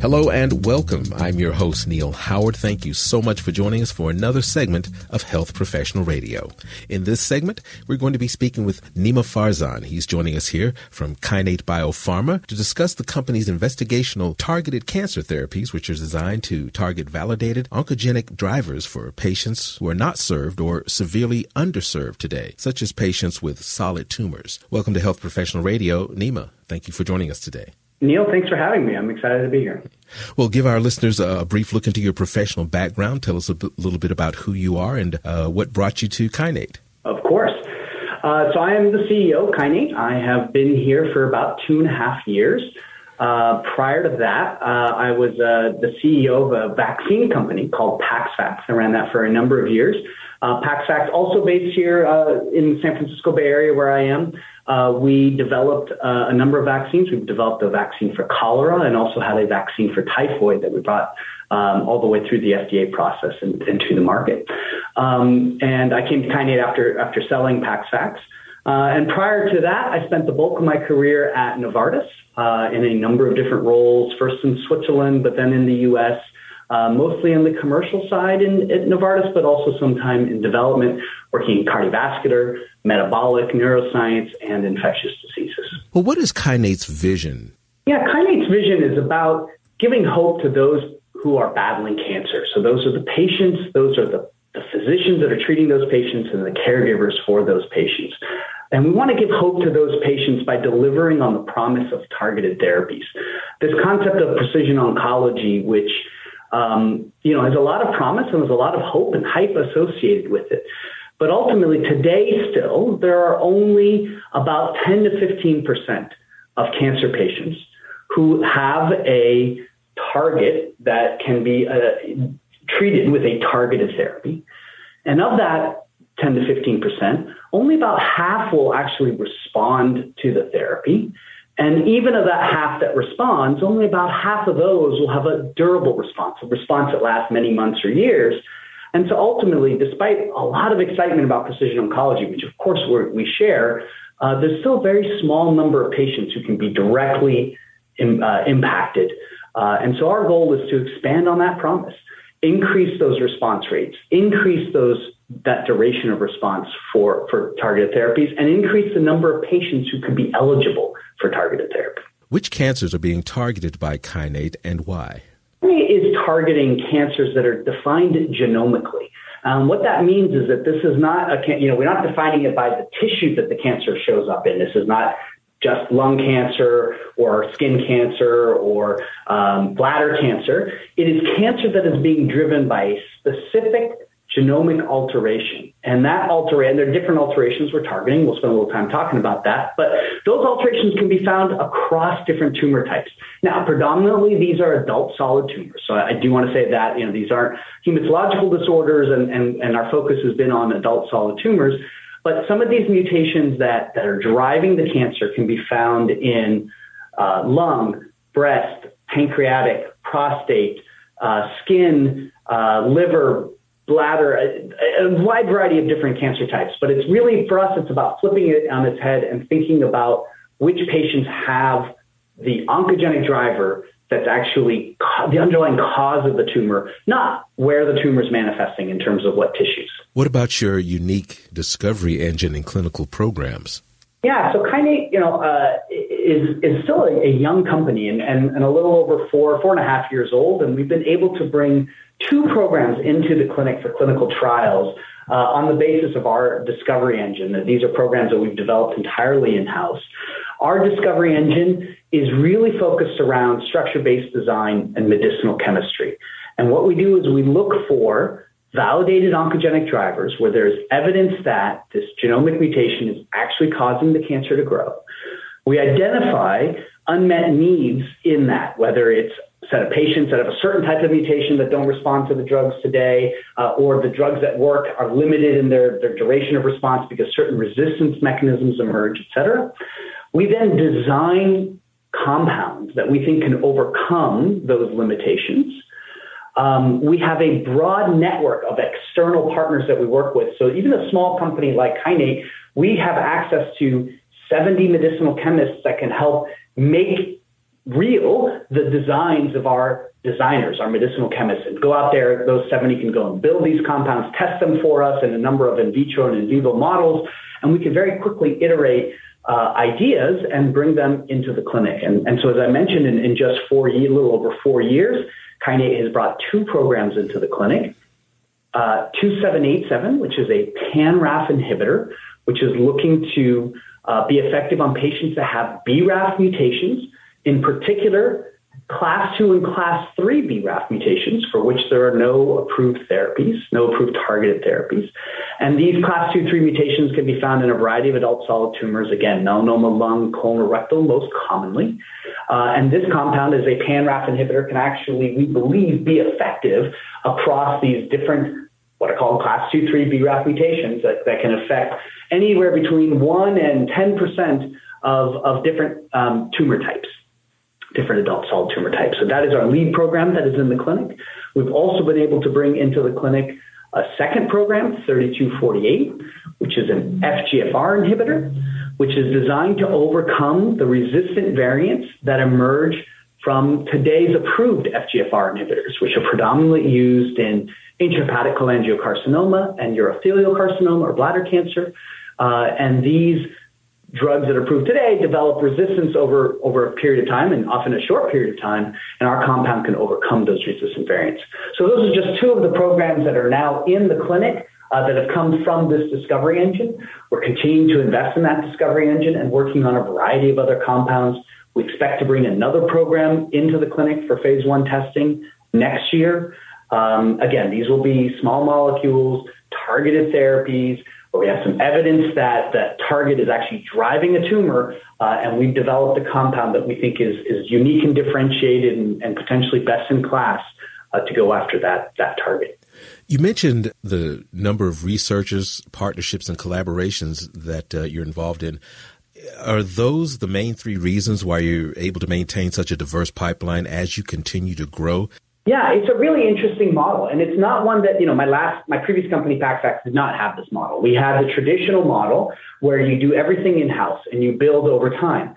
Hello and welcome. I'm your host, Neil Howard. Thank you so much for joining us for another segment of Health Professional Radio. In this segment, we're going to be speaking with Nima Farzan. He's joining us here from Kinnate Biopharma to discuss the company's investigational targeted cancer therapies, which are designed to target validated oncogenic drivers for patients who are not served or severely underserved today, such as patients with solid tumors. Welcome to Health Professional Radio. Nima, thank you for joining us today. Neil, thanks for having me. I'm excited to be here. Well, give our listeners a brief look into your professional background. Tell us a b- little bit about who you are and uh, what brought you to Kinnate. Of course. Uh, so I am the CEO of Kinnate. I have been here for about two and a half years. Uh, prior to that, uh, I was uh, the CEO of a vaccine company called PaxVax. I ran that for a number of years. Uh, also based here in the San Francisco Bay Area where I am. Uh, we developed uh, a number of vaccines. We've developed a vaccine for cholera and also had a vaccine for typhoid that we brought um, all the way through the FDA process and into the market. Um, and I came to Kinnate after after selling PaxVax. Uh, and prior to that, I spent the bulk of my career at Novartis uh, in a number of different roles, first in Switzerland, but then in the U.S uh, mostly on the commercial side in, at Novartis, but also sometime in development, working in cardiovascular, metabolic, neuroscience, and infectious diseases. Well, what is Kinnate's vision? Yeah, Kinnate's vision is about giving hope to those who are battling cancer. So those are the patients, those are the, the physicians that are treating those patients, and the caregivers for those patients. And we want to give hope to those patients by delivering on the promise of targeted therapies. This concept of precision oncology, which um, you know, has a lot of promise and there's a lot of hope and hype associated with it. But ultimately, today still, there are only about 10 to 15 percent of cancer patients who have a target that can be uh, treated with a targeted therapy. And of that 10 to 15 percent, only about half will actually respond to the therapy. And even of that half that responds, only about half of those will have a durable response, a response that lasts many months or years. And so ultimately, despite a lot of excitement about precision oncology, which of course we share, uh, there's still a very small number of patients who can be directly Im, uh, impacted. Uh, and so our goal is to expand on that promise, increase those response rates, increase those that duration of response for, for targeted therapies, and increase the number of patients who could be eligible for targeted therapy. Which cancers are being targeted by Kinnate and why? Is targeting cancers that are defined genomically. Um, what that means is that this is not a, you know, we're not defining it by the tissue that the cancer shows up in. This is not just lung cancer or skin cancer or um, bladder cancer. It is cancer that is being driven by a specific genomic alteration. And that alteration, and there are different alterations we're targeting. We'll spend a little time talking about that. But those alterations can be found across different tumor types. Now, predominantly, these are adult solid tumors. So I do want to say that, you know, these aren't hematological disorders, and, and, and our focus has been on adult solid tumors. But some of these mutations that, that are driving the cancer can be found in uh, lung, breast, pancreatic, prostate, uh, skin, uh, liver, bladder, a, a, wide variety of different cancer types. But it's really, for us, it's about flipping it on its head and thinking about which patients have the oncogenic driver that's actually the underlying cause of the tumor, not where the tumor is manifesting in terms of what tissues. What about your unique discovery engine in clinical programs? Yeah, so Kinnate, you know, uh, is is still a, a young company and, and, and a little over four four and a half years old, and we've been able to bring two programs into the clinic for clinical trials uh, on the basis of our discovery engine. That these are programs that we've developed entirely in house. Our discovery engine is really focused around structure based design and medicinal chemistry. And what we do is we look for validated oncogenic drivers where there's evidence that this genomic mutation is actually causing the cancer to grow. We identify unmet needs in that, whether it's set of patients that have a certain type of mutation that don't respond to the drugs today, uh, or the drugs that work are limited in their, their duration of response because certain resistance mechanisms emerge, et cetera. We then design compounds that we think can overcome those limitations. Um, we have a broad network of external partners that we work with. So even a small company like Kinnate, we have access to 70 medicinal chemists that can help make real the designs of our designers, our medicinal chemists, and go out there. Those 70 can go and build these compounds, test them for us in a number of in vitro and in vivo models, and we can very quickly iterate uh, ideas and bring them into the clinic. And, and so, as I mentioned, in, in just four years, little over four years, Kinnate has brought two programs into the clinic. Uh, 2787, which is a pan-RAF inhibitor, which is looking to uh, be effective on patients that have BRAF mutations, in particular class 2 and class 3 BRAF mutations for which there are no approved therapies, no approved targeted therapies. And these class 2, 3 mutations can be found in a variety of adult solid tumors, again, melanoma, lung, colon, rectal, most commonly. Uh, and this compound as a pan-RAF inhibitor can actually, we believe, be effective across these different what are called class 2, 3 BRAF mutations that, that can affect anywhere between 1 and 10% of, of different um, tumor types different adult solid tumor types. So that is our lead program that is in the clinic. We've also been able to bring into the clinic a second program, 3248, which is an FGFR inhibitor, which is designed to overcome the resistant variants that emerge from today's approved FGFR inhibitors, which are predominantly used in intrahepatic cholangiocarcinoma and urothelial carcinoma or bladder cancer. Uh, and these drugs that are approved today develop resistance over, over a period of time and often a short period of time, and our compound can overcome those resistant variants. So those are just two of the programs that are now in the clinic uh, that have come from this discovery engine. We're continuing to invest in that discovery engine and working on a variety of other compounds. We expect to bring another program into the clinic for phase one testing next year. Um, again, these will be small molecules, targeted therapies where we have some evidence that that target is actually driving a tumor, uh, and we've developed a compound that we think is is unique and differentiated and, and potentially best in class uh, to go after that that target. You mentioned the number of researchers, partnerships, and collaborations that uh, you're involved in. Are those the main three reasons why you're able to maintain such a diverse pipeline as you continue to grow? Yeah, it's a really interesting model, and it's not one that you know my last my previous company PaxVax did not have this model. We had the traditional model where you do everything in house and you build over time.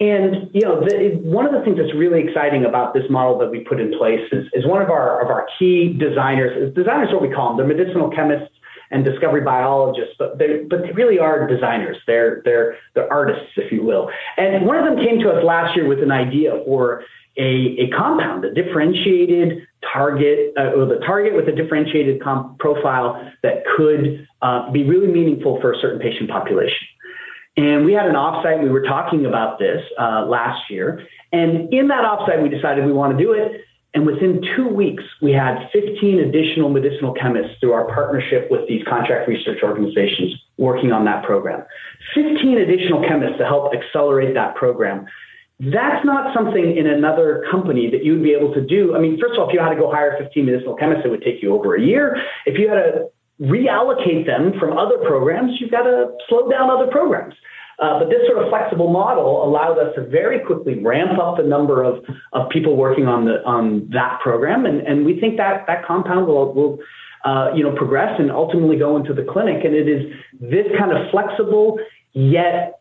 And you know, the, one of the things that's really exciting about this model that we put in place is, is one of our of our key designers. Designers, what we call them, they're medicinal chemists and discovery biologists, but they but they really are designers. They're they're they're artists, if you will. And one of them came to us last year with an idea for a, a compound, a differentiated target, uh, or the target with a differentiated comp- profile that could uh, be really meaningful for a certain patient population. And we had an offsite, we were talking about this uh, last year. And in that offsite, we decided we want to do it. And within two weeks, we had 15 additional medicinal chemists through our partnership with these contract research organizations working on that program. 15 additional chemists to help accelerate that program. That's not something in another company that you would be able to do. I mean, first of all, if you had to go hire 15 medicinal chemists, it would take you over a year. If you had to reallocate them from other programs, you've got to slow down other programs. Uh, but this sort of flexible model allowed us to very quickly ramp up the number of, of people working on the on that program, and, and we think that that compound will will uh, you know progress and ultimately go into the clinic. And it is this kind of flexible yet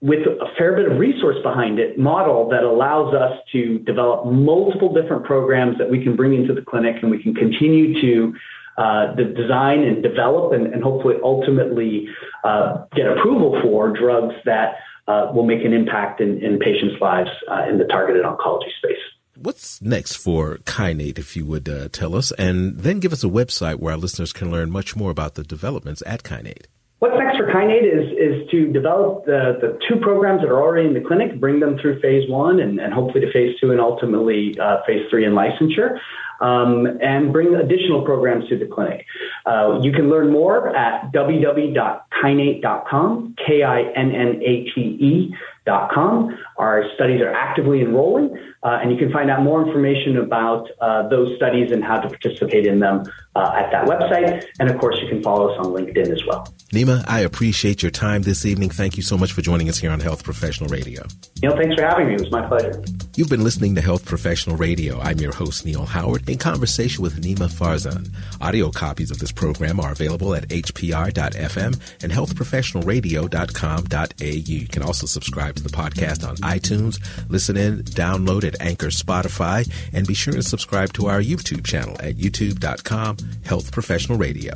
with a fair bit of resource behind it model that allows us to develop multiple different programs that we can bring into the clinic and we can continue to uh, the design and develop and, and hopefully ultimately uh, get approval for drugs that uh, will make an impact in, in patients' lives uh, in the targeted oncology space. What's next for Kinnate, if you would uh, tell us, and then give us a website where our listeners can learn much more about the developments at Kinnate? What's next for Kinnate is, is to develop the, the two programs that are already in the clinic, bring them through phase one and, and hopefully to phase two and ultimately uh, phase three in licensure, um, and bring additional programs to the clinic. Uh, you can learn more at www.kinnate.com, K I N N A T E. Our studies are actively enrolling, uh, and you can find out more information about uh, those studies and how to participate in them uh, at that website. And of course, you can follow us on LinkedIn as well. Nima, I appreciate your time this evening. Thank you so much for joining us here on Health Professional Radio. Neil, thanks for having me. It was my pleasure. You've been listening to Health Professional Radio. I'm your host, Neil Howard, in conversation with Nima Farzan. Audio copies of this program are available at hpr.fm and healthprofessionalradio.com.au. You can also subscribe to the podcast on iTunes, listen in, download at Anchor, Spotify, and be sure to subscribe to our YouTube channel at youtube.com, Health Professional Radio.